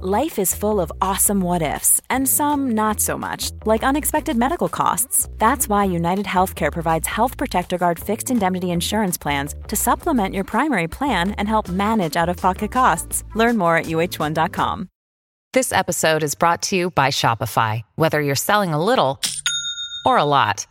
Life is full of awesome what ifs, and some not so much, like unexpected medical costs. That's why United Healthcare provides Health Protector Guard fixed indemnity insurance plans to supplement your primary plan and help manage out of pocket costs. Learn more at uh1.com. This episode is brought to you by Shopify. Whether you're selling a little or a lot,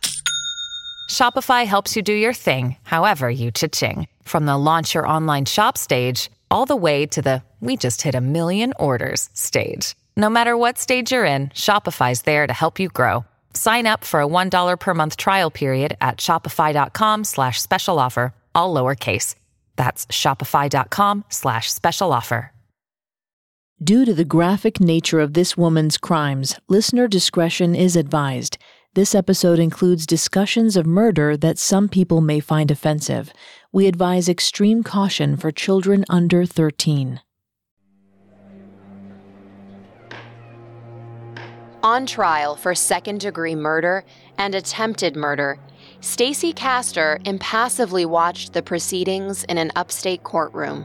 Shopify helps you do your thing, however you cha-ching. From the launch your online shop stage, all the way to the we just hit a million orders stage. No matter what stage you're in, Shopify's there to help you grow. Sign up for a $1 per month trial period at shopify.com slash special offer, all lowercase. That's shopify.com slash special offer. Due to the graphic nature of this woman's crimes, listener discretion is advised. This episode includes discussions of murder that some people may find offensive. We advise extreme caution for children under 13. On trial for second degree murder and attempted murder, Stacey Castor impassively watched the proceedings in an upstate courtroom.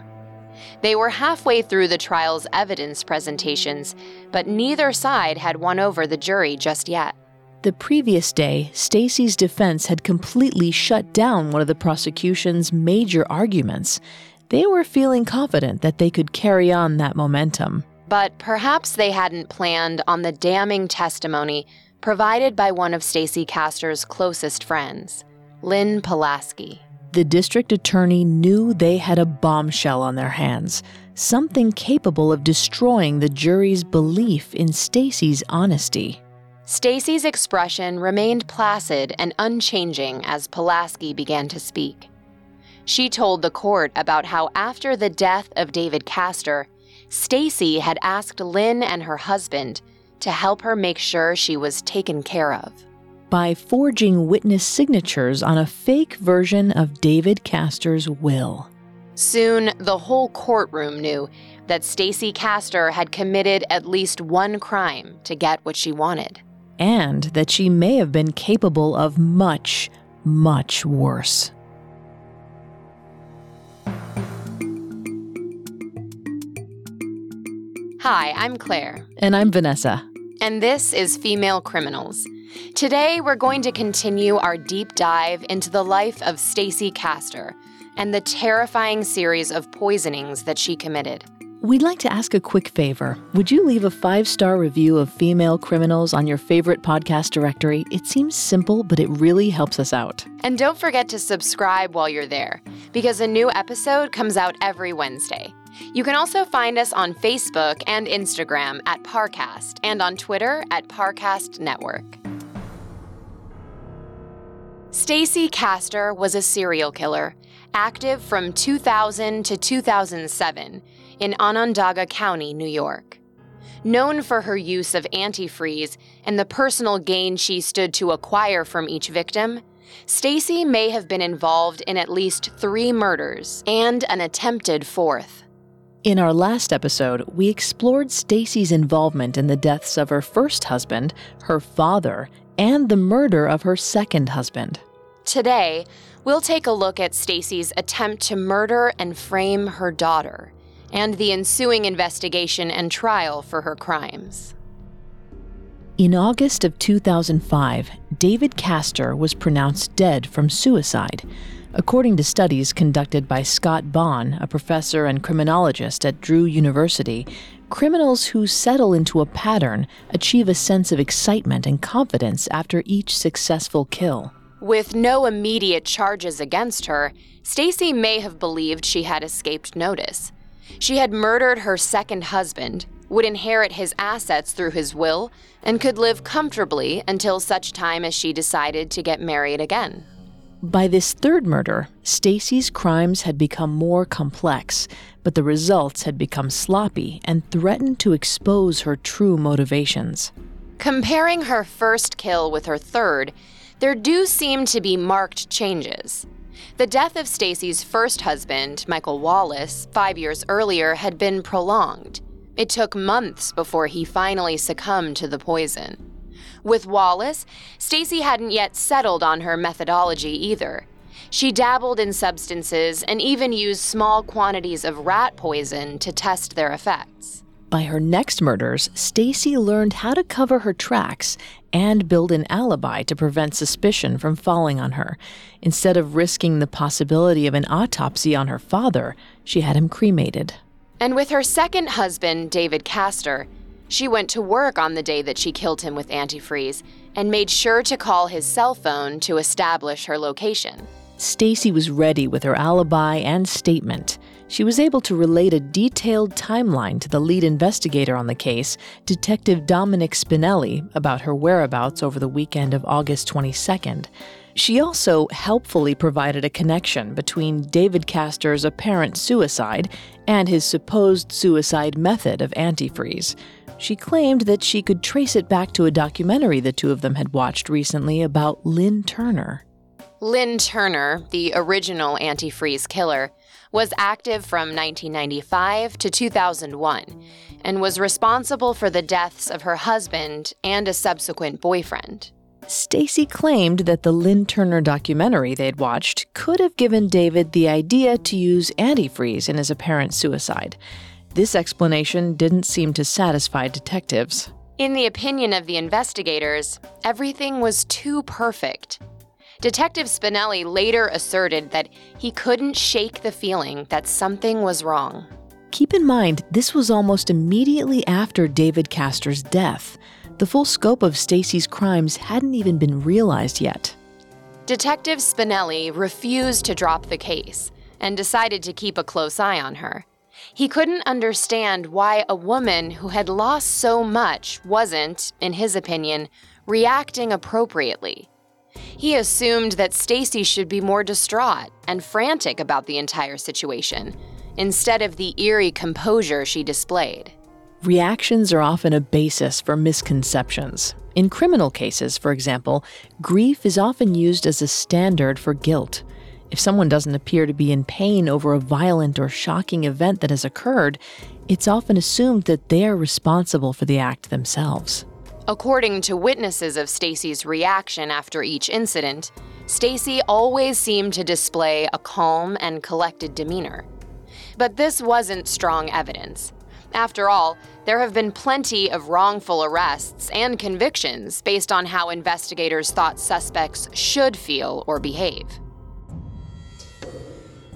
They were halfway through the trial's evidence presentations, but neither side had won over the jury just yet. The previous day, Stacey's defense had completely shut down one of the prosecution's major arguments. They were feeling confident that they could carry on that momentum. But perhaps they hadn't planned on the damning testimony provided by one of Stacey Castor's closest friends, Lynn Pulaski. The district attorney knew they had a bombshell on their hands, something capable of destroying the jury's belief in Stacey's honesty. Stacey's expression remained placid and unchanging as Pulaski began to speak. She told the court about how after the death of David Castor, Stacey had asked Lynn and her husband to help her make sure she was taken care of. By forging witness signatures on a fake version of David Castor's will. Soon, the whole courtroom knew that Stacey Castor had committed at least one crime to get what she wanted. And that she may have been capable of much, much worse. Hi, I'm Claire. And I'm Vanessa. And this is Female Criminals. Today, we're going to continue our deep dive into the life of Stacey Castor and the terrifying series of poisonings that she committed. We'd like to ask a quick favor. Would you leave a five star review of female criminals on your favorite podcast directory? It seems simple, but it really helps us out. And don't forget to subscribe while you're there, because a new episode comes out every Wednesday. You can also find us on Facebook and Instagram at Parcast and on Twitter at Parcast Network. Stacey Castor was a serial killer, active from 2000 to 2007 in Onondaga County, New York. Known for her use of antifreeze and the personal gain she stood to acquire from each victim, Stacey may have been involved in at least three murders and an attempted fourth. In our last episode, we explored Stacey's involvement in the deaths of her first husband, her father, and the murder of her second husband. Today, we'll take a look at Stacey's attempt to murder and frame her daughter and the ensuing investigation and trial for her crimes. In August of 2005, David Castor was pronounced dead from suicide. According to studies conducted by Scott Bonn, a professor and criminologist at Drew University, criminals who settle into a pattern achieve a sense of excitement and confidence after each successful kill. With no immediate charges against her, Stacey may have believed she had escaped notice. She had murdered her second husband, would inherit his assets through his will, and could live comfortably until such time as she decided to get married again. By this third murder, Stacey's crimes had become more complex, but the results had become sloppy and threatened to expose her true motivations. Comparing her first kill with her third, there do seem to be marked changes. The death of Stacey's first husband, Michael Wallace, 5 years earlier had been prolonged. It took months before he finally succumbed to the poison. With Wallace, Stacey hadn't yet settled on her methodology either. She dabbled in substances and even used small quantities of rat poison to test their effects. By her next murders, Stacey learned how to cover her tracks and build an alibi to prevent suspicion from falling on her. Instead of risking the possibility of an autopsy on her father, she had him cremated. And with her second husband, David Castor, she went to work on the day that she killed him with antifreeze and made sure to call his cell phone to establish her location. Stacey was ready with her alibi and statement. She was able to relate a detailed timeline to the lead investigator on the case, Detective Dominic Spinelli, about her whereabouts over the weekend of August 22nd. She also helpfully provided a connection between David Castor's apparent suicide and his supposed suicide method of antifreeze. She claimed that she could trace it back to a documentary the two of them had watched recently about Lynn Turner. Lynn Turner, the original antifreeze killer, was active from 1995 to 2001 and was responsible for the deaths of her husband and a subsequent boyfriend. Stacey claimed that the Lynn Turner documentary they'd watched could have given David the idea to use antifreeze in his apparent suicide. This explanation didn't seem to satisfy detectives. In the opinion of the investigators, everything was too perfect. Detective Spinelli later asserted that he couldn't shake the feeling that something was wrong. Keep in mind, this was almost immediately after David Castor's death. The full scope of Stacey's crimes hadn't even been realized yet. Detective Spinelli refused to drop the case and decided to keep a close eye on her. He couldn't understand why a woman who had lost so much wasn't, in his opinion, reacting appropriately. He assumed that Stacey should be more distraught and frantic about the entire situation, instead of the eerie composure she displayed. Reactions are often a basis for misconceptions. In criminal cases, for example, grief is often used as a standard for guilt. If someone doesn't appear to be in pain over a violent or shocking event that has occurred, it's often assumed that they are responsible for the act themselves. According to witnesses of Stacey's reaction after each incident, Stacey always seemed to display a calm and collected demeanor. But this wasn't strong evidence. After all, there have been plenty of wrongful arrests and convictions based on how investigators thought suspects should feel or behave.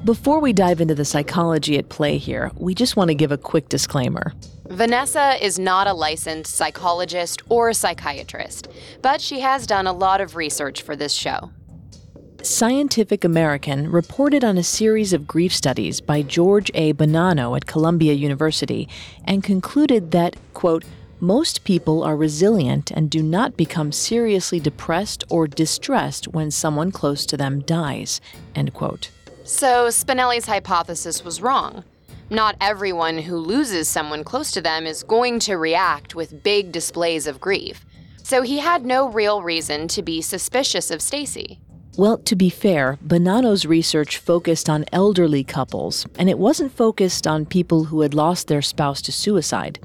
Before we dive into the psychology at play here, we just want to give a quick disclaimer. Vanessa is not a licensed psychologist or psychiatrist, but she has done a lot of research for this show. Scientific American reported on a series of grief studies by George A. Bonanno at Columbia University and concluded that, quote, most people are resilient and do not become seriously depressed or distressed when someone close to them dies, end quote. So Spinelli's hypothesis was wrong. Not everyone who loses someone close to them is going to react with big displays of grief. So he had no real reason to be suspicious of Stacey. Well, to be fair, Bonanno's research focused on elderly couples, and it wasn't focused on people who had lost their spouse to suicide.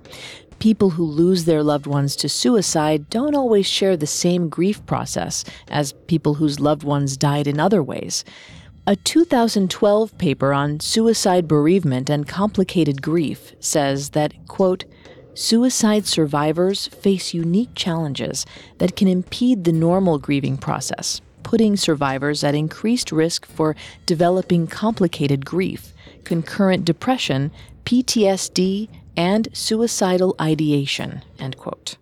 People who lose their loved ones to suicide don't always share the same grief process as people whose loved ones died in other ways. A 2012 paper on suicide bereavement and complicated grief says that, quote, suicide survivors face unique challenges that can impede the normal grieving process, putting survivors at increased risk for developing complicated grief, concurrent depression, PTSD, and suicidal ideation, end quote.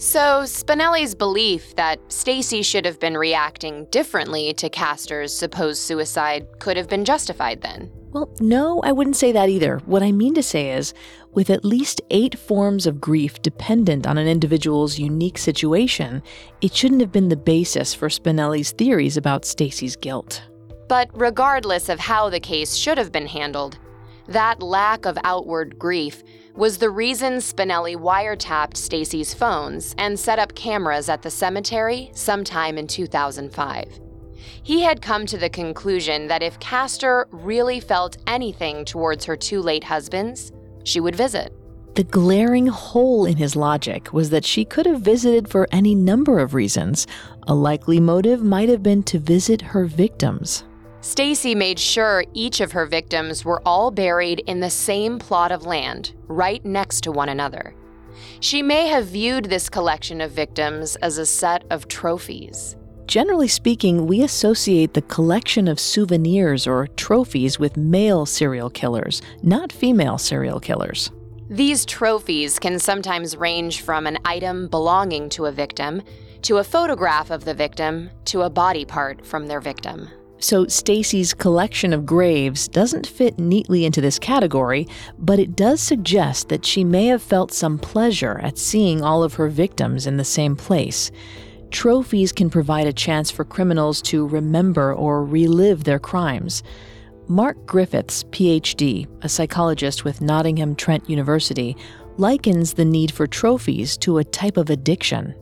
So, Spinelli's belief that Stacey should have been reacting differently to Castor's supposed suicide could have been justified then. Well, no, I wouldn't say that either. What I mean to say is, with at least eight forms of grief dependent on an individual's unique situation, it shouldn't have been the basis for Spinelli's theories about Stacey's guilt. But regardless of how the case should have been handled, that lack of outward grief was the reason Spinelli wiretapped Stacey's phones and set up cameras at the cemetery sometime in 2005 he had come to the conclusion that if Castor really felt anything towards her two late husbands, she would visit. The glaring hole in his logic was that she could have visited for any number of reasons. A likely motive might have been to visit her victims. Stacey made sure each of her victims were all buried in the same plot of land, right next to one another. She may have viewed this collection of victims as a set of trophies. Generally speaking, we associate the collection of souvenirs or trophies with male serial killers, not female serial killers. These trophies can sometimes range from an item belonging to a victim, to a photograph of the victim, to a body part from their victim. So Stacey's collection of graves doesn't fit neatly into this category, but it does suggest that she may have felt some pleasure at seeing all of her victims in the same place. Trophies can provide a chance for criminals to remember or relive their crimes. Mark Griffiths, PhD, a psychologist with Nottingham Trent University, likens the need for trophies to a type of addiction.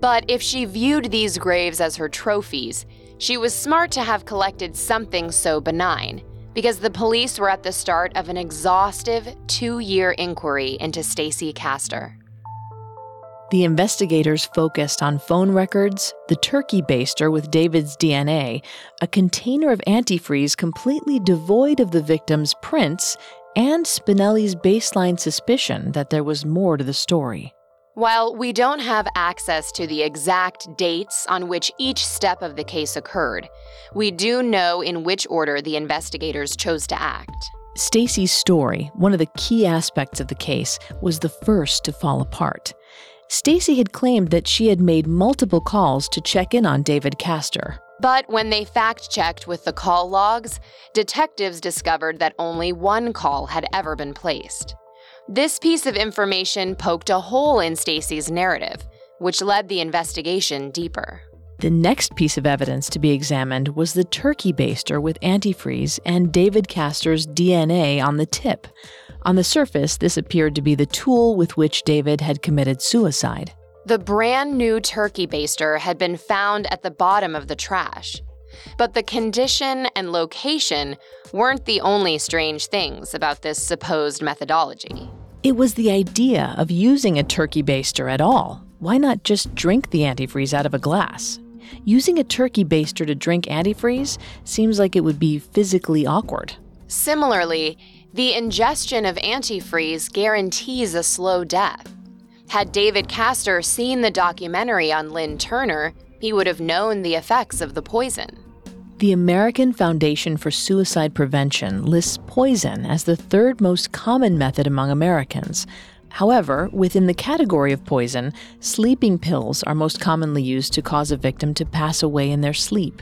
But if she viewed these graves as her trophies, she was smart to have collected something so benign, because the police were at the start of an exhaustive two year inquiry into Stacey Castor. The investigators focused on phone records, the turkey baster with David's DNA, a container of antifreeze completely devoid of the victim's prints, and Spinelli's baseline suspicion that there was more to the story. While we don't have access to the exact dates on which each step of the case occurred, we do know in which order the investigators chose to act. Stacey's story, one of the key aspects of the case, was the first to fall apart. Stacey had claimed that she had made multiple calls to check in on David Castor. But when they fact checked with the call logs, detectives discovered that only one call had ever been placed. This piece of information poked a hole in Stacey's narrative, which led the investigation deeper. The next piece of evidence to be examined was the turkey baster with antifreeze and David Castor's DNA on the tip. On the surface, this appeared to be the tool with which David had committed suicide. The brand new turkey baster had been found at the bottom of the trash. But the condition and location weren't the only strange things about this supposed methodology. It was the idea of using a turkey baster at all. Why not just drink the antifreeze out of a glass? Using a turkey baster to drink antifreeze seems like it would be physically awkward. Similarly, the ingestion of antifreeze guarantees a slow death. Had David Castor seen the documentary on Lynn Turner, he would have known the effects of the poison. The American Foundation for Suicide Prevention lists poison as the third most common method among Americans. However, within the category of poison, sleeping pills are most commonly used to cause a victim to pass away in their sleep.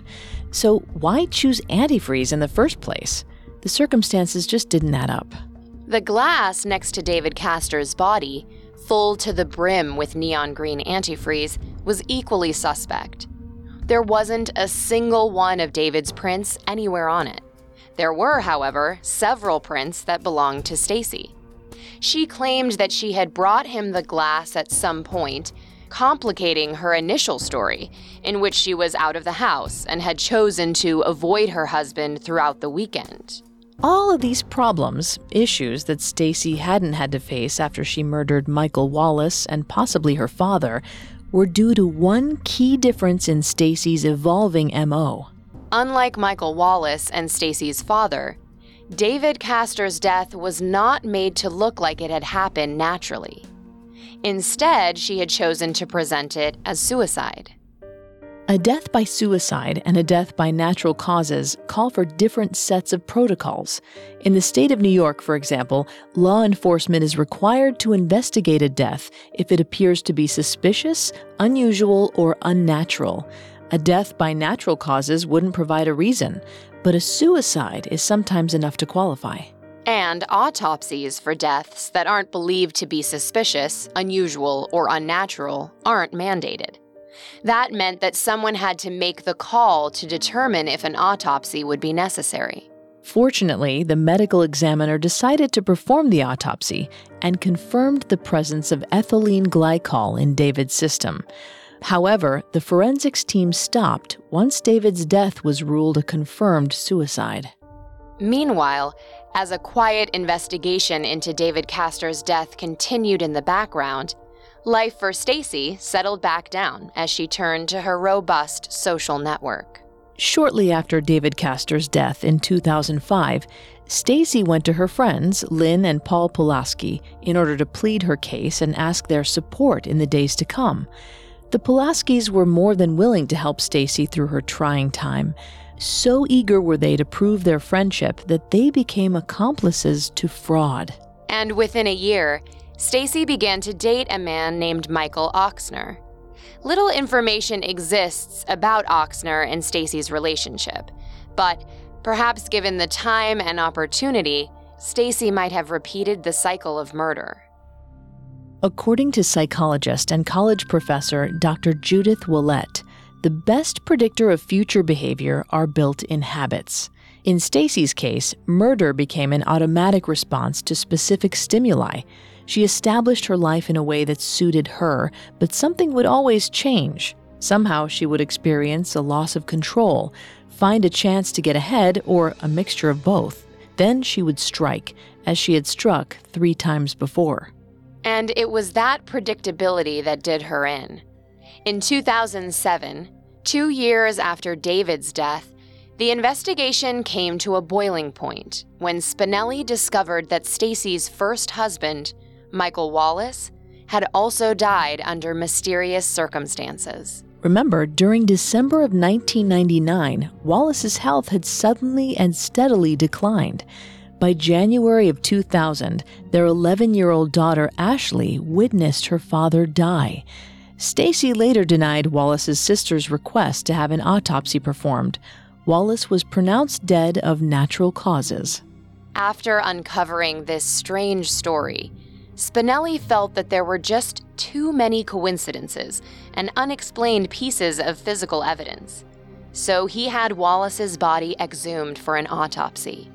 So, why choose antifreeze in the first place? The circumstances just didn't add up. The glass next to David Castor's body, full to the brim with neon green antifreeze, was equally suspect. There wasn't a single one of David's prints anywhere on it. There were, however, several prints that belonged to Stacey. She claimed that she had brought him the glass at some point, complicating her initial story, in which she was out of the house and had chosen to avoid her husband throughout the weekend. All of these problems, issues that Stacey hadn't had to face after she murdered Michael Wallace and possibly her father, were due to one key difference in Stacey's evolving MO. Unlike Michael Wallace and Stacey's father, David Castor's death was not made to look like it had happened naturally. Instead, she had chosen to present it as suicide. A death by suicide and a death by natural causes call for different sets of protocols. In the state of New York, for example, law enforcement is required to investigate a death if it appears to be suspicious, unusual, or unnatural. A death by natural causes wouldn't provide a reason, but a suicide is sometimes enough to qualify. And autopsies for deaths that aren't believed to be suspicious, unusual, or unnatural aren't mandated. That meant that someone had to make the call to determine if an autopsy would be necessary. Fortunately, the medical examiner decided to perform the autopsy and confirmed the presence of ethylene glycol in David's system. However, the forensics team stopped once David's death was ruled a confirmed suicide. Meanwhile, as a quiet investigation into David Castor's death continued in the background, life for Stacey settled back down as she turned to her robust social network. Shortly after David Castor's death in 2005, Stacey went to her friends, Lynn and Paul Pulaski, in order to plead her case and ask their support in the days to come. The Pulaskis were more than willing to help Stacey through her trying time. So eager were they to prove their friendship that they became accomplices to fraud. And within a year, Stacey began to date a man named Michael Oxner. Little information exists about Oxner and Stacey's relationship, but perhaps given the time and opportunity, Stacey might have repeated the cycle of murder. According to psychologist and college professor Dr. Judith Willette, the best predictor of future behavior are built in habits. In Stacey's case, murder became an automatic response to specific stimuli. She established her life in a way that suited her, but something would always change. Somehow she would experience a loss of control, find a chance to get ahead, or a mixture of both. Then she would strike, as she had struck three times before. And it was that predictability that did her in. In 2007, two years after David's death, the investigation came to a boiling point when Spinelli discovered that Stacey's first husband, Michael Wallace, had also died under mysterious circumstances. Remember, during December of 1999, Wallace's health had suddenly and steadily declined. By January of 2000, their 11 year old daughter Ashley witnessed her father die. Stacey later denied Wallace's sister's request to have an autopsy performed. Wallace was pronounced dead of natural causes. After uncovering this strange story, Spinelli felt that there were just too many coincidences and unexplained pieces of physical evidence. So he had Wallace's body exhumed for an autopsy.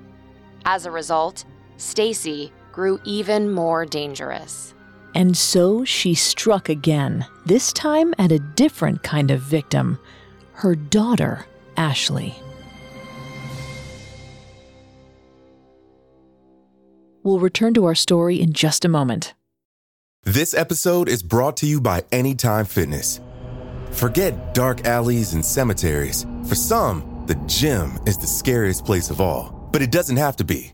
As a result, Stacey grew even more dangerous. And so she struck again, this time at a different kind of victim her daughter, Ashley. We'll return to our story in just a moment. This episode is brought to you by Anytime Fitness. Forget dark alleys and cemeteries. For some, the gym is the scariest place of all, but it doesn't have to be.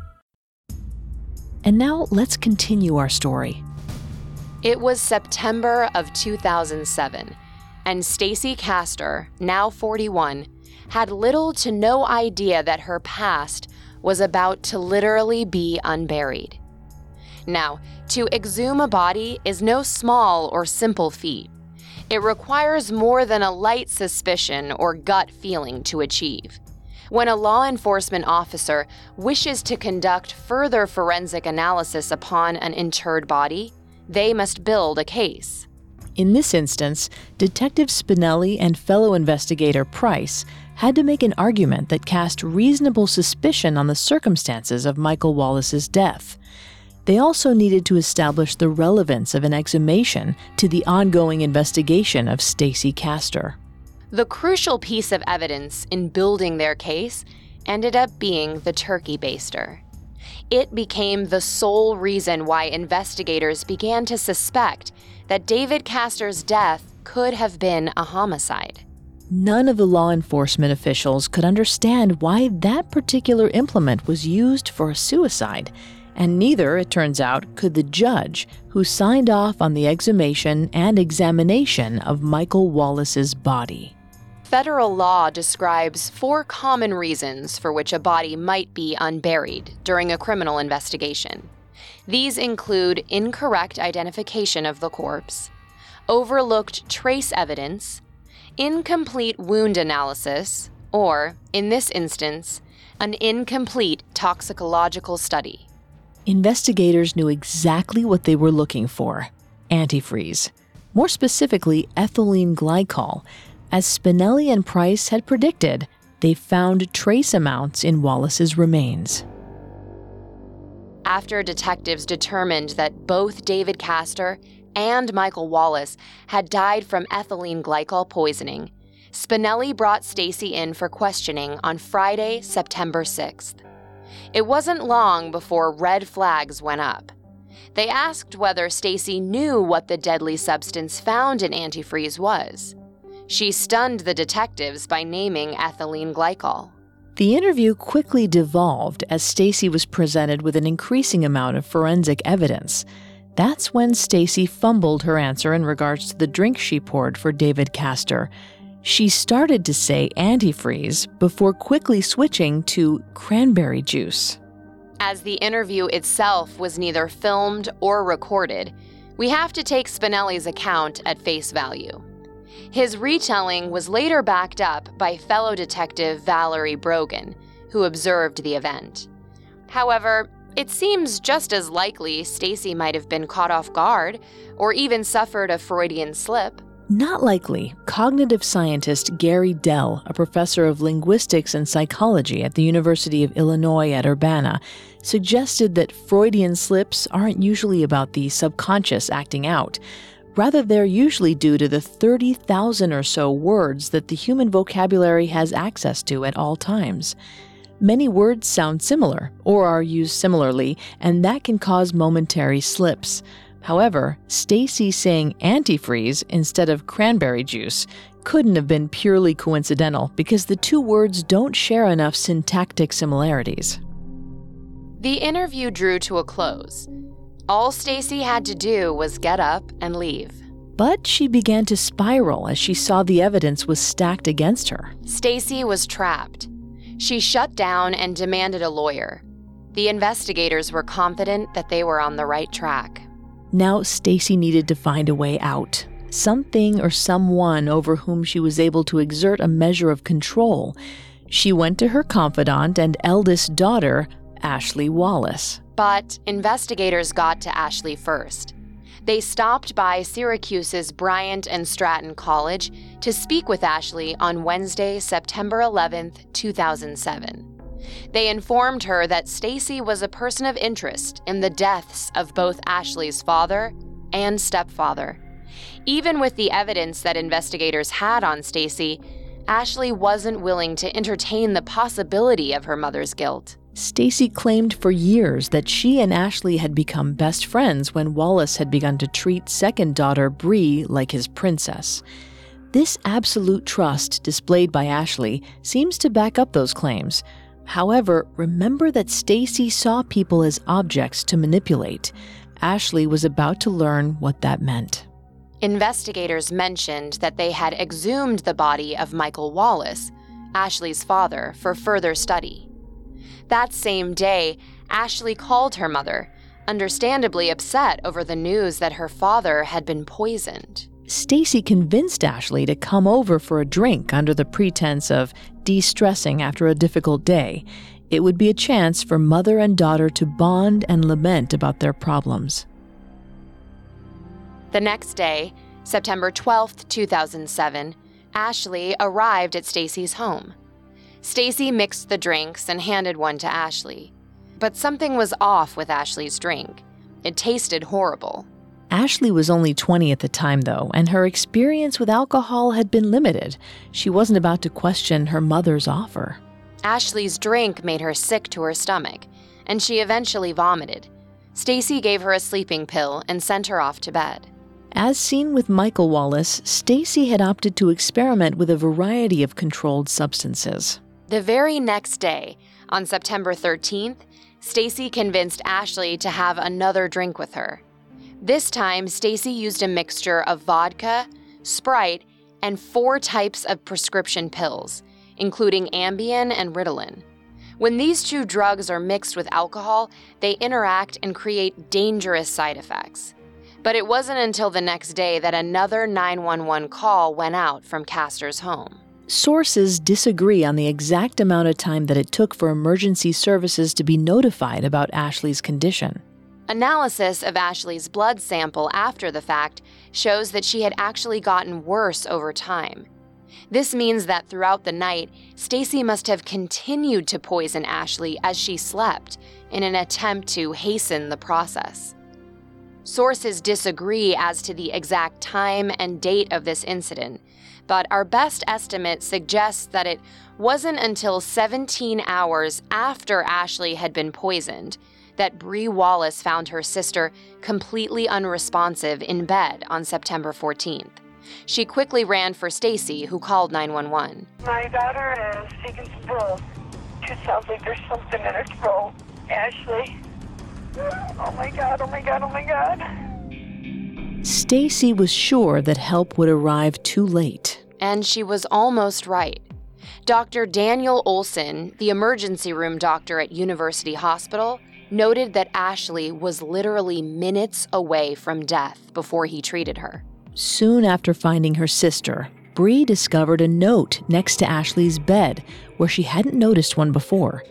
And now let's continue our story. It was September of 2007, and Stacey Castor, now 41, had little to no idea that her past was about to literally be unburied. Now, to exhume a body is no small or simple feat. It requires more than a light suspicion or gut feeling to achieve. When a law enforcement officer wishes to conduct further forensic analysis upon an interred body, they must build a case. In this instance, Detective Spinelli and fellow investigator Price had to make an argument that cast reasonable suspicion on the circumstances of Michael Wallace's death. They also needed to establish the relevance of an exhumation to the ongoing investigation of Stacey Castor. The crucial piece of evidence in building their case ended up being the turkey baster. It became the sole reason why investigators began to suspect that David Castor's death could have been a homicide. None of the law enforcement officials could understand why that particular implement was used for a suicide, and neither, it turns out, could the judge who signed off on the exhumation and examination of Michael Wallace's body. Federal law describes four common reasons for which a body might be unburied during a criminal investigation. These include incorrect identification of the corpse, overlooked trace evidence, incomplete wound analysis, or, in this instance, an incomplete toxicological study. Investigators knew exactly what they were looking for antifreeze, more specifically, ethylene glycol as Spinelli and Price had predicted, they found trace amounts in Wallace's remains. After detectives determined that both David Castor and Michael Wallace had died from ethylene glycol poisoning, Spinelli brought Stacey in for questioning on Friday, September 6th. It wasn't long before red flags went up. They asked whether Stacey knew what the deadly substance found in antifreeze was. She stunned the detectives by naming ethylene glycol. The interview quickly devolved as Stacey was presented with an increasing amount of forensic evidence. That's when Stacey fumbled her answer in regards to the drink she poured for David Castor. She started to say antifreeze before quickly switching to cranberry juice. As the interview itself was neither filmed or recorded, we have to take Spinelli's account at face value. His retelling was later backed up by fellow detective Valerie Brogan, who observed the event. However, it seems just as likely Stacey might have been caught off guard or even suffered a Freudian slip. Not likely. Cognitive scientist Gary Dell, a professor of linguistics and psychology at the University of Illinois at Urbana, suggested that Freudian slips aren't usually about the subconscious acting out. Rather, they're usually due to the 30,000 or so words that the human vocabulary has access to at all times. Many words sound similar or are used similarly, and that can cause momentary slips. However, Stacey saying antifreeze instead of cranberry juice couldn't have been purely coincidental because the two words don't share enough syntactic similarities. The interview drew to a close. All Stacey had to do was get up and leave. But she began to spiral as she saw the evidence was stacked against her. Stacey was trapped. She shut down and demanded a lawyer. The investigators were confident that they were on the right track. Now Stacey needed to find a way out. Something or someone over whom she was able to exert a measure of control. She went to her confidant and eldest daughter, Ashley Wallace. But investigators got to Ashley first. They stopped by Syracuse's Bryant and Stratton College to speak with Ashley on Wednesday, September 11, 2007. They informed her that Stacey was a person of interest in the deaths of both Ashley's father and stepfather. Even with the evidence that investigators had on Stacey, Ashley wasn't willing to entertain the possibility of her mother's guilt. Stacey claimed for years that she and Ashley had become best friends when Wallace had begun to treat second daughter Bree like his princess. This absolute trust displayed by Ashley seems to back up those claims. However, remember that Stacey saw people as objects to manipulate. Ashley was about to learn what that meant. Investigators mentioned that they had exhumed the body of Michael Wallace, Ashley's father, for further study. That same day, Ashley called her mother, understandably upset over the news that her father had been poisoned. Stacey convinced Ashley to come over for a drink under the pretense of de-stressing after a difficult day. It would be a chance for mother and daughter to bond and lament about their problems. The next day, September 12, 2007, Ashley arrived at Stacey's home. Stacey mixed the drinks and handed one to Ashley. But something was off with Ashley's drink. It tasted horrible. Ashley was only 20 at the time, though, and her experience with alcohol had been limited. She wasn't about to question her mother's offer. Ashley's drink made her sick to her stomach, and she eventually vomited. Stacey gave her a sleeping pill and sent her off to bed. As seen with Michael Wallace, Stacey had opted to experiment with a variety of controlled substances. The very next day, on September 13th, Stacey convinced Ashley to have another drink with her. This time, Stacey used a mixture of vodka, Sprite, and four types of prescription pills, including Ambien and Ritalin. When these two drugs are mixed with alcohol, they interact and create dangerous side effects. But it wasn't until the next day that another 911 call went out from Castor's home. Sources disagree on the exact amount of time that it took for emergency services to be notified about Ashley's condition. Analysis of Ashley's blood sample after the fact shows that she had actually gotten worse over time. This means that throughout the night, Stacey must have continued to poison Ashley as she slept in an attempt to hasten the process. Sources disagree as to the exact time and date of this incident, but our best estimate suggests that it wasn't until 17 hours after Ashley had been poisoned that Bree Wallace found her sister completely unresponsive in bed on September 14th. She quickly ran for Stacey, who called 911. My daughter is taking some pills. She sounds like there's something in her throat. Ashley. Oh my god, oh my god, oh my god. Stacey was sure that help would arrive too late. And she was almost right. Dr. Daniel Olson, the emergency room doctor at University Hospital, noted that Ashley was literally minutes away from death before he treated her. Soon after finding her sister, Bree discovered a note next to Ashley's bed where she hadn't noticed one before.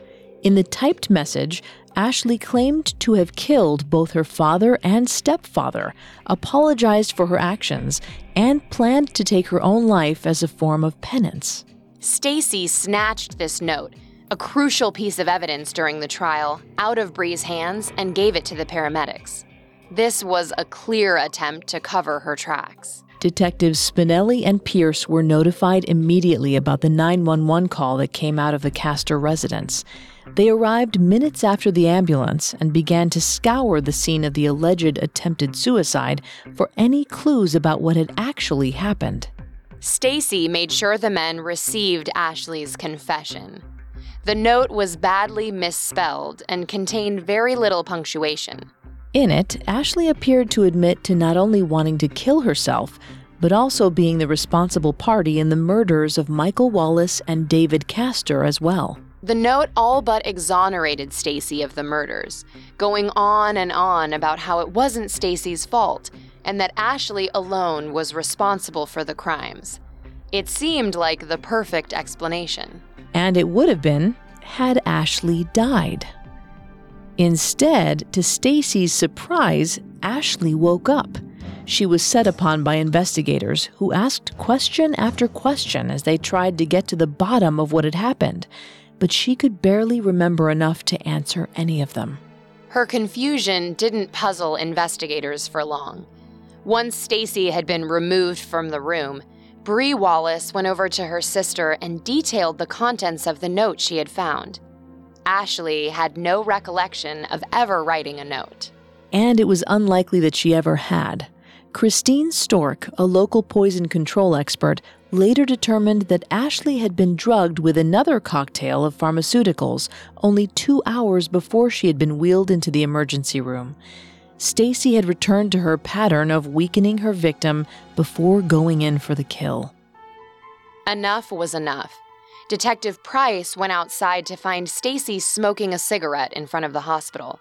In the typed message, Ashley claimed to have killed both her father and stepfather, apologized for her actions, and planned to take her own life as a form of penance. Stacey snatched this note, a crucial piece of evidence during the trial, out of Bree's hands and gave it to the paramedics. This was a clear attempt to cover her tracks. Detectives Spinelli and Pierce were notified immediately about the 911 call that came out of the Castor residence. They arrived minutes after the ambulance and began to scour the scene of the alleged attempted suicide for any clues about what had actually happened. Stacey made sure the men received Ashley's confession. The note was badly misspelled and contained very little punctuation. In it, Ashley appeared to admit to not only wanting to kill herself, but also being the responsible party in the murders of Michael Wallace and David Castor as well. The note all but exonerated Stacey of the murders, going on and on about how it wasn't Stacey's fault and that Ashley alone was responsible for the crimes. It seemed like the perfect explanation. And it would have been had Ashley died. Instead, to Stacey's surprise, Ashley woke up. She was set upon by investigators who asked question after question as they tried to get to the bottom of what had happened, but she could barely remember enough to answer any of them. Her confusion didn't puzzle investigators for long. Once Stacey had been removed from the room, Bree Wallace went over to her sister and detailed the contents of the note she had found. Ashley had no recollection of ever writing a note. And it was unlikely that she ever had. Christine Stork, a local poison control expert, later determined that Ashley had been drugged with another cocktail of pharmaceuticals only two hours before she had been wheeled into the emergency room. Stacey had returned to her pattern of weakening her victim before going in for the kill. Enough was enough. Detective Price went outside to find Stacey smoking a cigarette in front of the hospital.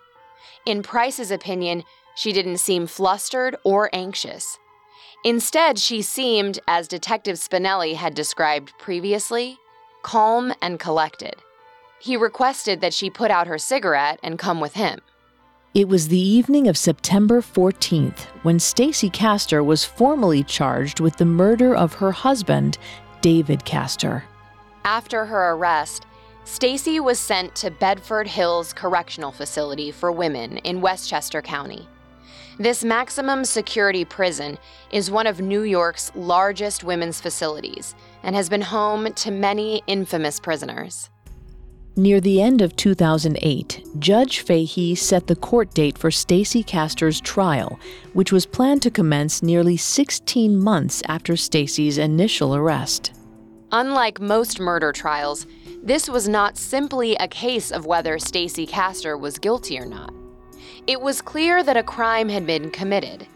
In Price's opinion, she didn't seem flustered or anxious. Instead, she seemed, as Detective Spinelli had described previously, calm and collected. He requested that she put out her cigarette and come with him. It was the evening of September 14th when Stacey Castor was formally charged with the murder of her husband, David Castor. After her arrest, Stacey was sent to Bedford Hills Correctional Facility for Women in Westchester County. This maximum security prison is one of New York's largest women's facilities and has been home to many infamous prisoners. Near the end of 2008, Judge Fahey set the court date for Stacey Castor's trial, which was planned to commence nearly 16 months after Stacey's initial arrest. Unlike most murder trials, this was not simply a case of whether Stacey Castor was guilty or not. It was clear that a crime had been committed,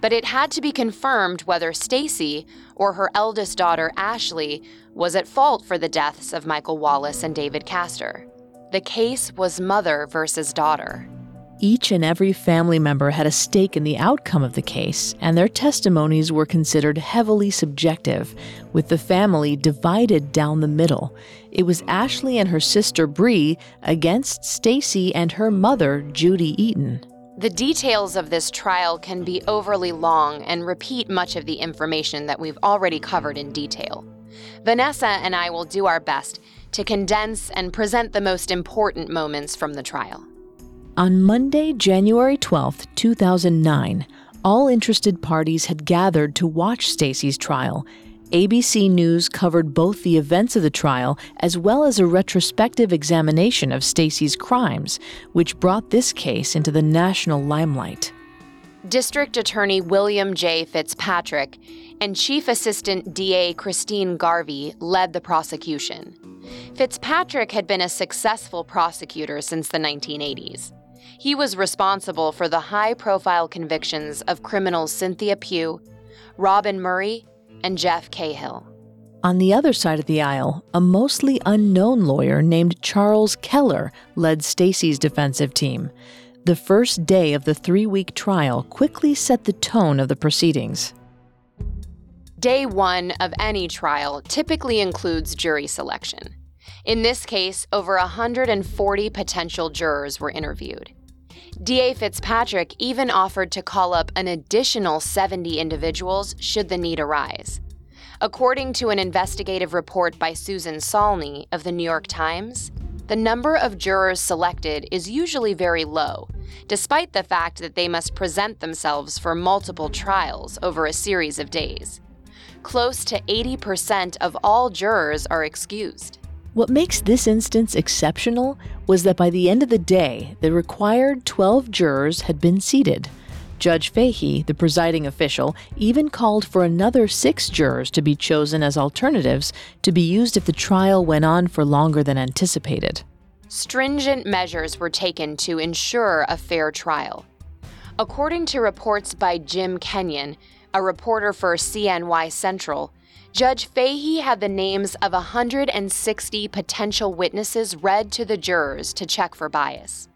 but it had to be confirmed whether Stacey or her eldest daughter Ashley was at fault for the deaths of Michael Wallace and David Castor. The case was mother versus daughter. Each and every family member had a stake in the outcome of the case, and their testimonies were considered heavily subjective, with the family divided down the middle. It was Ashley and her sister Bree against Stacey and her mother, Judy Eaton. The details of this trial can be overly long and repeat much of the information that we've already covered in detail. Vanessa and I will do our best to condense and present the most important moments from the trial. On Monday, January 12, 2009, all interested parties had gathered to watch Stacey's trial. ABC News covered both the events of the trial as well as a retrospective examination of Stacey's crimes, which brought this case into the national limelight. District Attorney William J. Fitzpatrick and Chief Assistant DA Christine Garvey led the prosecution. Fitzpatrick had been a successful prosecutor since the 1980s. He was responsible for the high profile convictions of criminals Cynthia Pugh, Robin Murray, and Jeff Cahill. On the other side of the aisle, a mostly unknown lawyer named Charles Keller led Stacey's defensive team. The first day of the three week trial quickly set the tone of the proceedings. Day one of any trial typically includes jury selection. In this case, over 140 potential jurors were interviewed. DA Fitzpatrick even offered to call up an additional 70 individuals should the need arise. According to an investigative report by Susan Saulny of the New York Times, the number of jurors selected is usually very low, despite the fact that they must present themselves for multiple trials over a series of days. Close to 80% of all jurors are excused. What makes this instance exceptional was that by the end of the day, the required 12 jurors had been seated. Judge Fahey, the presiding official, even called for another six jurors to be chosen as alternatives to be used if the trial went on for longer than anticipated. Stringent measures were taken to ensure a fair trial. According to reports by Jim Kenyon, a reporter for CNY Central, Judge Fahey had the names of 160 potential witnesses read to the jurors to check for bias.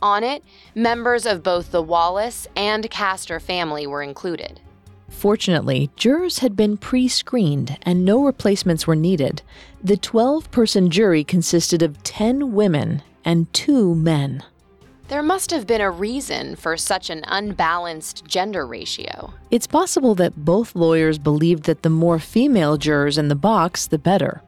On it, members of both the Wallace and Castor family were included. Fortunately, jurors had been pre screened and no replacements were needed. The 12 person jury consisted of 10 women and two men. There must have been a reason for such an unbalanced gender ratio. It's possible that both lawyers believed that the more female jurors in the box, the better.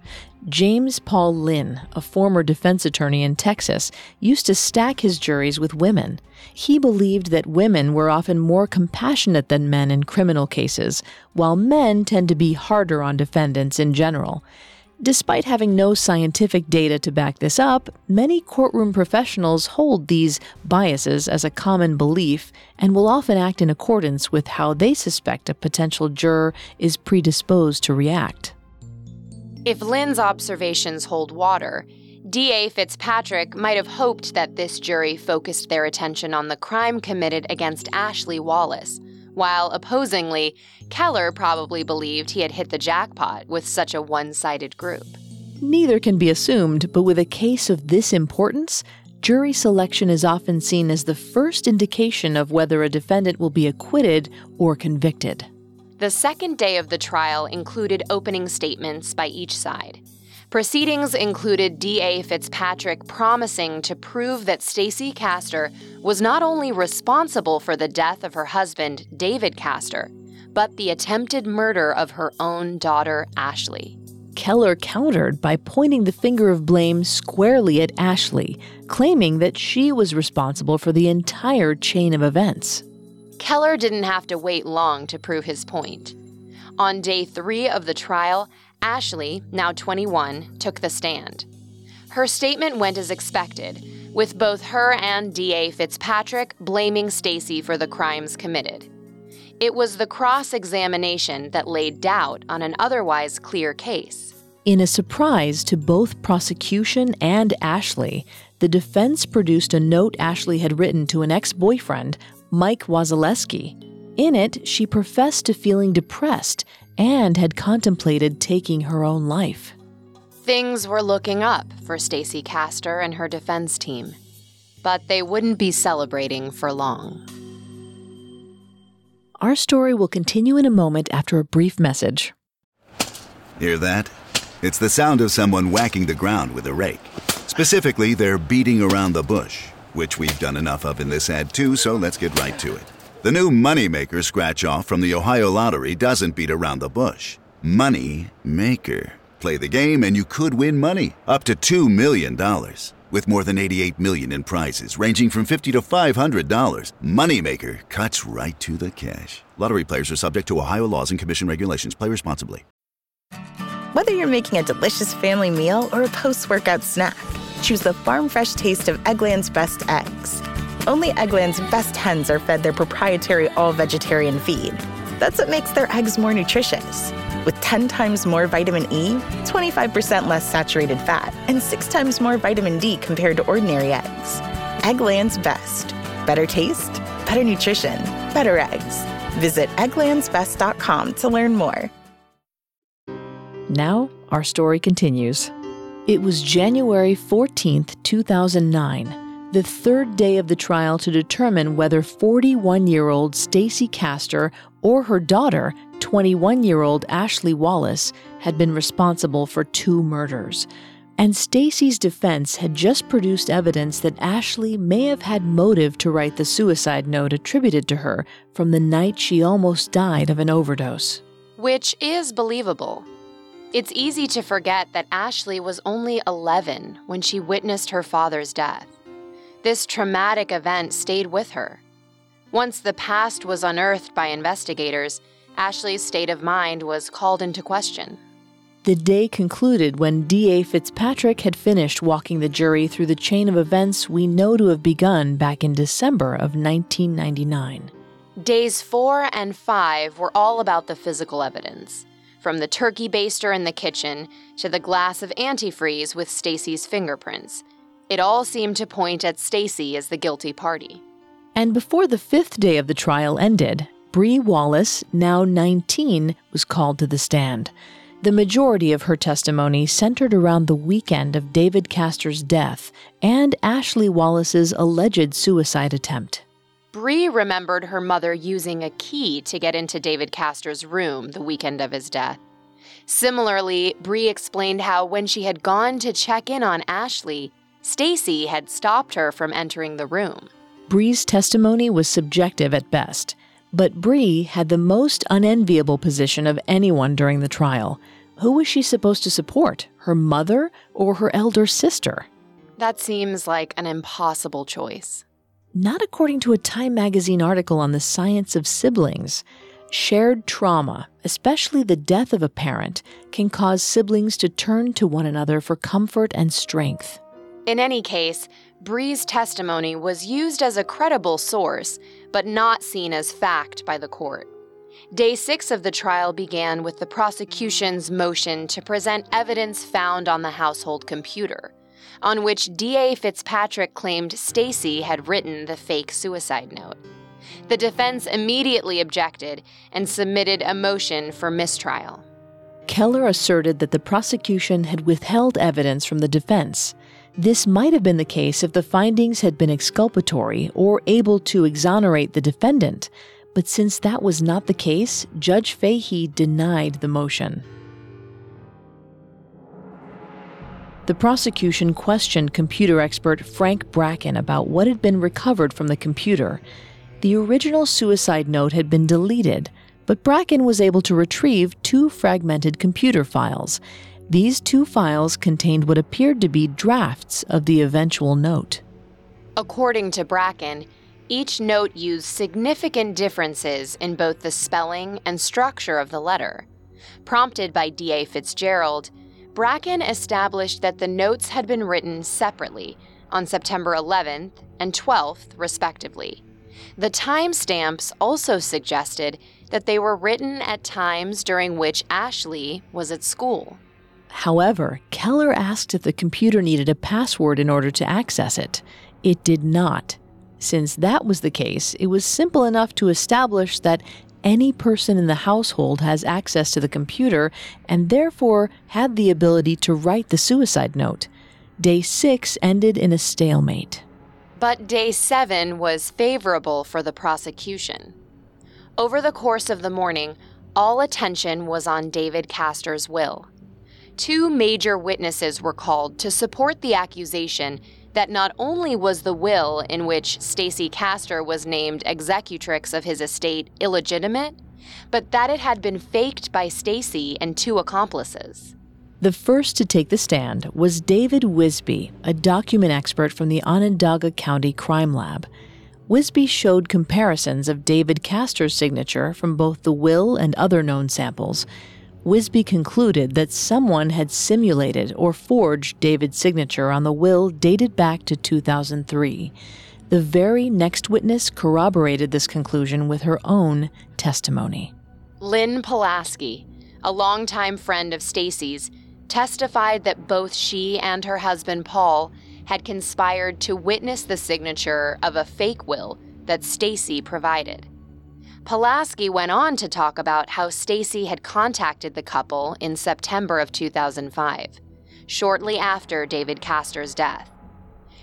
James Paul Lynn, a former defense attorney in Texas, used to stack his juries with women. He believed that women were often more compassionate than men in criminal cases, while men tend to be harder on defendants in general. Despite having no scientific data to back this up, many courtroom professionals hold these biases as a common belief and will often act in accordance with how they suspect a potential juror is predisposed to react. If Lynn's observations hold water, DA Fitzpatrick might have hoped that this jury focused their attention on the crime committed against Ashley Wallace, while opposingly, Keller probably believed he had hit the jackpot with such a one sided group. Neither can be assumed, but with a case of this importance, jury selection is often seen as the first indication of whether a defendant will be acquitted or convicted. The second day of the trial included opening statements by each side. Proceedings included DA Fitzpatrick promising to prove that Stacey Castor was not only responsible for the death of her husband, David Castor, but the attempted murder of her own daughter, Ashley. Keller countered by pointing the finger of blame squarely at Ashley, claiming that she was responsible for the entire chain of events. Keller didn't have to wait long to prove his point. On day three of the trial, Ashley, now 21, took the stand. Her statement went as expected, with both her and DA Fitzpatrick blaming Stacey for the crimes committed. It was the cross examination that laid doubt on an otherwise clear case. In a surprise to both prosecution and Ashley, the defense produced a note Ashley had written to an ex boyfriend, Mike Wazaleski. In it, she professed to feeling depressed and had contemplated taking her own life. Things were looking up for Stacey Castor and her defense team, but they wouldn't be celebrating for long. Our story will continue in a moment after a brief message. Hear that? It's the sound of someone whacking the ground with a rake. Specifically, they're beating around the bush, which we've done enough of in this ad too, so let's get right to it. The new Moneymaker scratch off from the Ohio Lottery doesn't beat around the bush. Money Maker. Play the game and you could win money, up to $2 million. With more than 88 million in prizes ranging from 50 to $500, Moneymaker cuts right to the cash. Lottery players are subject to Ohio laws and commission regulations. Play responsibly. Whether you're making a delicious family meal or a post-workout snack, choose the farm fresh taste of Eggland's best eggs. Only Eggland's best hens are fed their proprietary all-vegetarian feed. That's what makes their eggs more nutritious. With 10 times more vitamin E, 25% less saturated fat, and 6 times more vitamin D compared to ordinary eggs. Eggland's best. Better taste, better nutrition, better eggs. Visit egglandsbest.com to learn more. Now, our story continues. It was January 14th, 2009, the third day of the trial to determine whether 41 year old Stacey Castor or her daughter, 21 year old Ashley Wallace, had been responsible for two murders. And Stacey's defense had just produced evidence that Ashley may have had motive to write the suicide note attributed to her from the night she almost died of an overdose. Which is believable. It's easy to forget that Ashley was only 11 when she witnessed her father's death. This traumatic event stayed with her. Once the past was unearthed by investigators, Ashley's state of mind was called into question. The day concluded when D.A. Fitzpatrick had finished walking the jury through the chain of events we know to have begun back in December of 1999. Days four and five were all about the physical evidence, from the turkey baster in the kitchen to the glass of antifreeze with Stacey's fingerprints. It all seemed to point at Stacey as the guilty party. And before the fifth day of the trial ended, Bree Wallace, now 19, was called to the stand. The majority of her testimony centered around the weekend of David Castor's death and Ashley Wallace's alleged suicide attempt. Bree remembered her mother using a key to get into David Castor's room the weekend of his death. Similarly, Bree explained how when she had gone to check in on Ashley, Stacey had stopped her from entering the room. Bree's testimony was subjective at best, but Bree had the most unenviable position of anyone during the trial. Who was she supposed to support? Her mother or her elder sister? That seems like an impossible choice. Not according to a Time magazine article on the science of siblings. Shared trauma, especially the death of a parent, can cause siblings to turn to one another for comfort and strength. In any case, Bree's testimony was used as a credible source, but not seen as fact by the court. Day six of the trial began with the prosecution's motion to present evidence found on the household computer, on which DA Fitzpatrick claimed Stacey had written the fake suicide note. The defense immediately objected and submitted a motion for mistrial. Keller asserted that the prosecution had withheld evidence from the defense. This might have been the case if the findings had been exculpatory or able to exonerate the defendant, but since that was not the case, Judge Fahey denied the motion. The prosecution questioned computer expert Frank Bracken about what had been recovered from the computer. The original suicide note had been deleted, but Bracken was able to retrieve two fragmented computer files. These two files contained what appeared to be drafts of the eventual note. According to Bracken, Each note used significant differences in both the spelling and structure of the letter. Prompted by D.A. Fitzgerald, Bracken established that the notes had been written separately on September 11th and 12th, respectively. The timestamps also suggested that they were written at times during which Ashley was at school. However, Keller asked if the computer needed a password in order to access it. It did not. Since that was the case, it was simple enough to establish that any person in the household has access to the computer and therefore had the ability to write the suicide note. Day six ended in a stalemate. But day seven was favorable for the prosecution. Over the course of the morning, all attention was on David Castor's will. Two major witnesses were called to support the accusation that not only was the will in which Stacey Castor was named executrix of his estate illegitimate, but that it had been faked by Stacey and two accomplices. The first to take the stand was David Wisby, a document expert from the Onondaga County Crime Lab. Wisby showed comparisons of David Castor's signature from both the will and other known samples. Wisby concluded that someone had simulated or forged David's signature on the will dated back to 2003. The very next witness corroborated this conclusion with her own testimony. Lynn Pulaski, a longtime friend of Stacey's, testified that both she and her husband Paul had conspired to witness the signature of a fake will that Stacey provided. Pulaski went on to talk about how Stacey had contacted the couple in September of 2005, shortly after David Castor's death.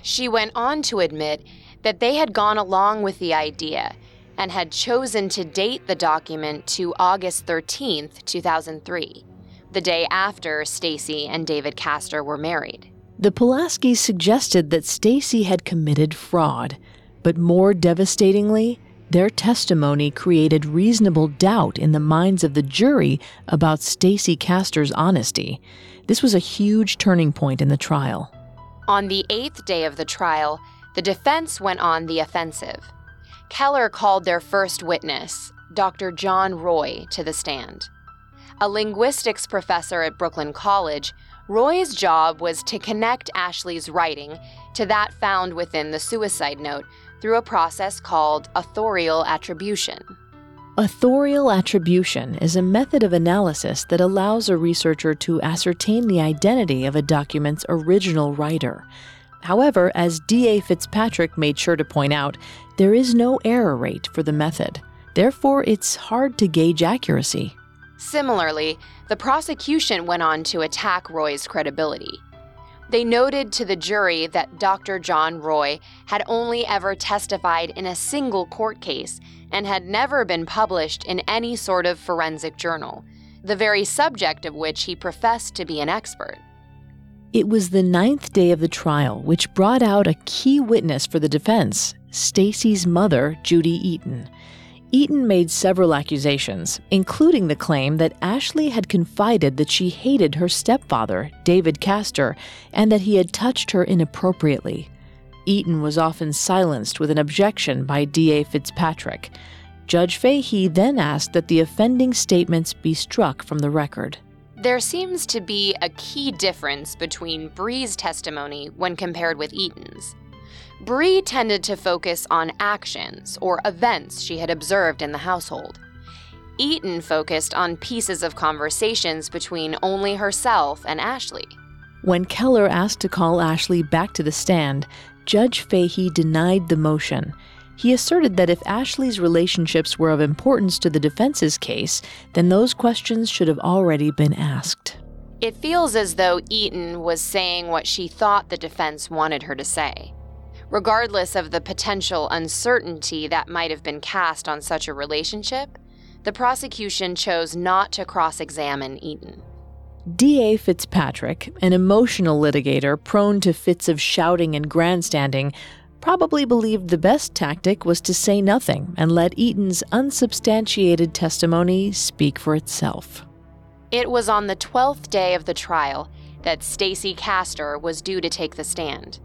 She went on to admit that they had gone along with the idea and had chosen to date the document to August 13, 2003, the day after Stacey and David Castor were married. The Pulaskis suggested that Stacy had committed fraud, but more devastatingly, their testimony created reasonable doubt in the minds of the jury about Stacey Castor's honesty. This was a huge turning point in the trial. On the eighth day of the trial, the defense went on the offensive. Keller called their first witness, Dr. John Roy, to the stand. A linguistics professor at Brooklyn College, Roy's job was to connect Ashley's writing to that found within the suicide note through a process called authorial attribution. Authorial attribution is a method of analysis that allows a researcher to ascertain the identity of a document's original writer. However, as D.A. Fitzpatrick made sure to point out, there is no error rate for the method. Therefore, it's hard to gauge accuracy. Similarly, the prosecution went on to attack Roy's credibility. They noted to the jury that Dr. John Roy had only ever testified in a single court case and had never been published in any sort of forensic journal, the very subject of which he professed to be an expert. It was the ninth day of the trial which brought out a key witness for the defense, Stacey's mother, Judy Eaton. Eaton made several accusations, including the claim that Ashley had confided that she hated her stepfather, David Castor, and that he had touched her inappropriately. Eaton was often silenced with an objection by D.A. Fitzpatrick. Judge Fahey then asked that the offending statements be struck from the record. There seems to be a key difference between Bree's testimony when compared with Eaton's. Bree tended to focus on actions or events she had observed in the household. Eaton focused on pieces of conversations between only herself and Ashley. When Keller asked to call Ashley back to the stand, Judge Fahey denied the motion. He asserted that if Ashley's relationships were of importance to the defense's case, then those questions should have already been asked. It feels as though Eaton was saying what she thought the defense wanted her to say regardless of the potential uncertainty that might have been cast on such a relationship, the prosecution chose not to cross examine Eaton. D.A. Fitzpatrick, an emotional litigator prone to fits of shouting and grandstanding, probably believed the best tactic was to say nothing and let Eaton's unsubstantiated testimony speak for itself. It was on the 12th day of the trial that Stacey Castor was due to take the stand.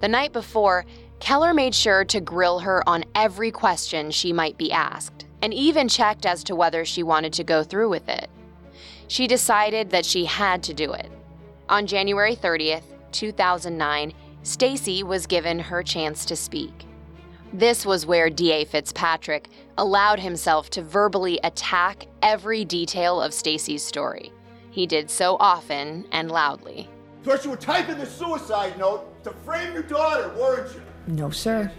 The night before, Keller made sure to grill her on every question she might be asked, and even checked as to whether she wanted to go through with it. She decided that she had to do it. On January 30th, 2009, Stacey was given her chance to speak. This was where DA Fitzpatrick allowed himself to verbally attack every detail of Stacey's story. He did so often and loudly. Course, you were typing the suicide note to frame your daughter, weren't you? No, sir.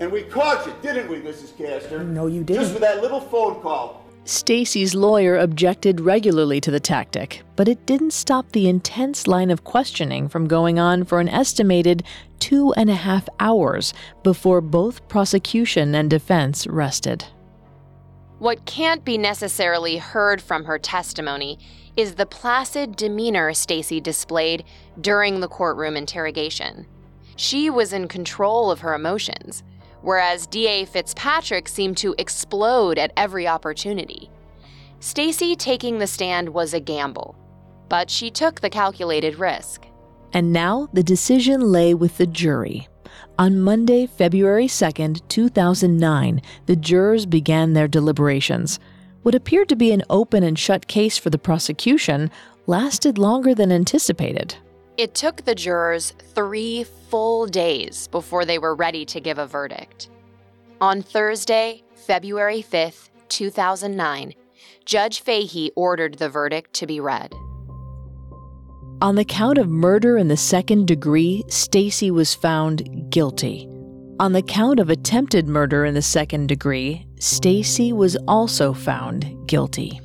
And we caught you, didn't we, Mrs. Castor? No, you didn't. Just for that little phone call. Stacey's lawyer objected regularly to the tactic, but it didn't stop the intense line of questioning from going on for an estimated two and a half hours before both prosecution and defense rested. What can't be necessarily heard from her testimony is the placid demeanor Stacey displayed during the courtroom interrogation. She was in control of her emotions, whereas DA Fitzpatrick seemed to explode at every opportunity. Stacey taking the stand was a gamble, but she took the calculated risk. And now the decision lay with the jury. On Monday, February 2nd, 2009, the jurors began their deliberations. What appeared to be an open and shut case for the prosecution lasted longer than anticipated. It took the jurors three full days before they were ready to give a verdict. On Thursday, February 5th, 2009, Judge Fahey ordered the verdict to be read. On the count of murder in the second degree, Stacey was found guilty. On the count of attempted murder in the second degree, Stacey was also found guilty.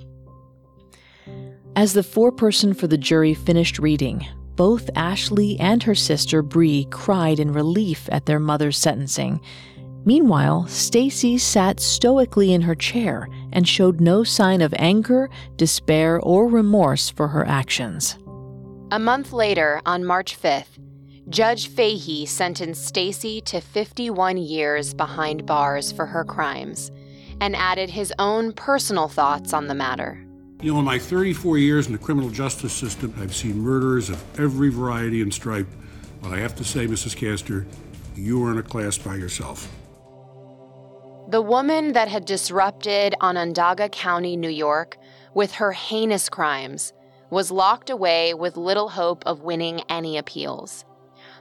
As the foreperson for the jury finished reading, both Ashley and her sister Bree cried in relief at their mother's sentencing. Meanwhile, Stacey sat stoically in her chair and showed no sign of anger, despair, or remorse for her actions. A month later, on March 5th, Judge Fahey sentenced Stacey to 51 years behind bars for her crimes and added his own personal thoughts on the matter. You know, in my 34 years in the criminal justice system, I've seen murderers of every variety and stripe. But I have to say, Mrs. Castor, you are in a class by yourself. The woman that had disrupted Onondaga County, New York, with her heinous crimes, was locked away with little hope of winning any appeals.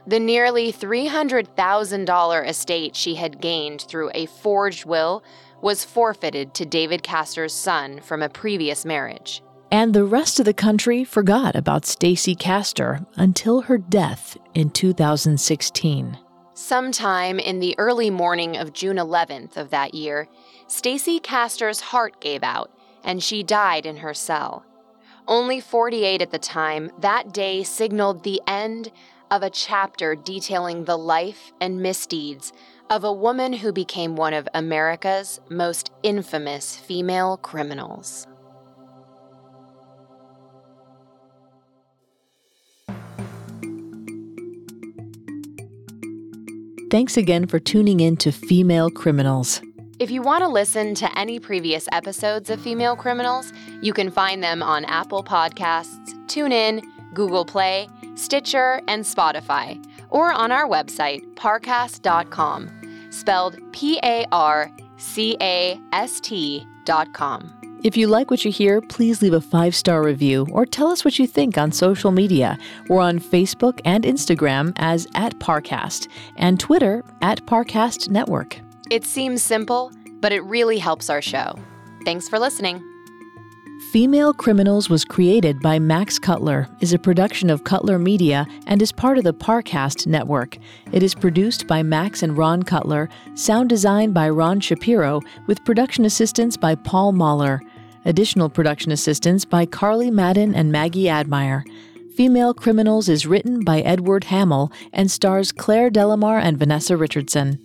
The nearly $300,000 estate she had gained through a forged will was forfeited to David Castor's son from a previous marriage. And the rest of the country forgot about Stacey Castor until her death in 2016. Sometime in the early morning of June 11th of that year, Stacey Castor's heart gave out and she died in her cell. Only 48 at the time, that day signaled the end of a chapter detailing the life and misdeeds of a woman who became one of America's most infamous female criminals. Thanks again for tuning in to Female Criminals. If you want to listen to any previous episodes of Female Criminals, you can find them on Apple Podcasts, TuneIn, Google Play, Stitcher, and Spotify, or on our website, parcast.com, spelled P A R C A S T.com. If you like what you hear, please leave a five star review or tell us what you think on social media. We're on Facebook and Instagram as at Parcast and Twitter at Parcast Network. It seems simple, but it really helps our show. Thanks for listening. Female Criminals was created by Max Cutler, is a production of Cutler Media, and is part of the Parcast network. It is produced by Max and Ron Cutler, sound designed by Ron Shapiro, with production assistance by Paul Mahler. Additional production assistance by Carly Madden and Maggie Admire. Female Criminals is written by Edward Hamill and stars Claire Delamar and Vanessa Richardson.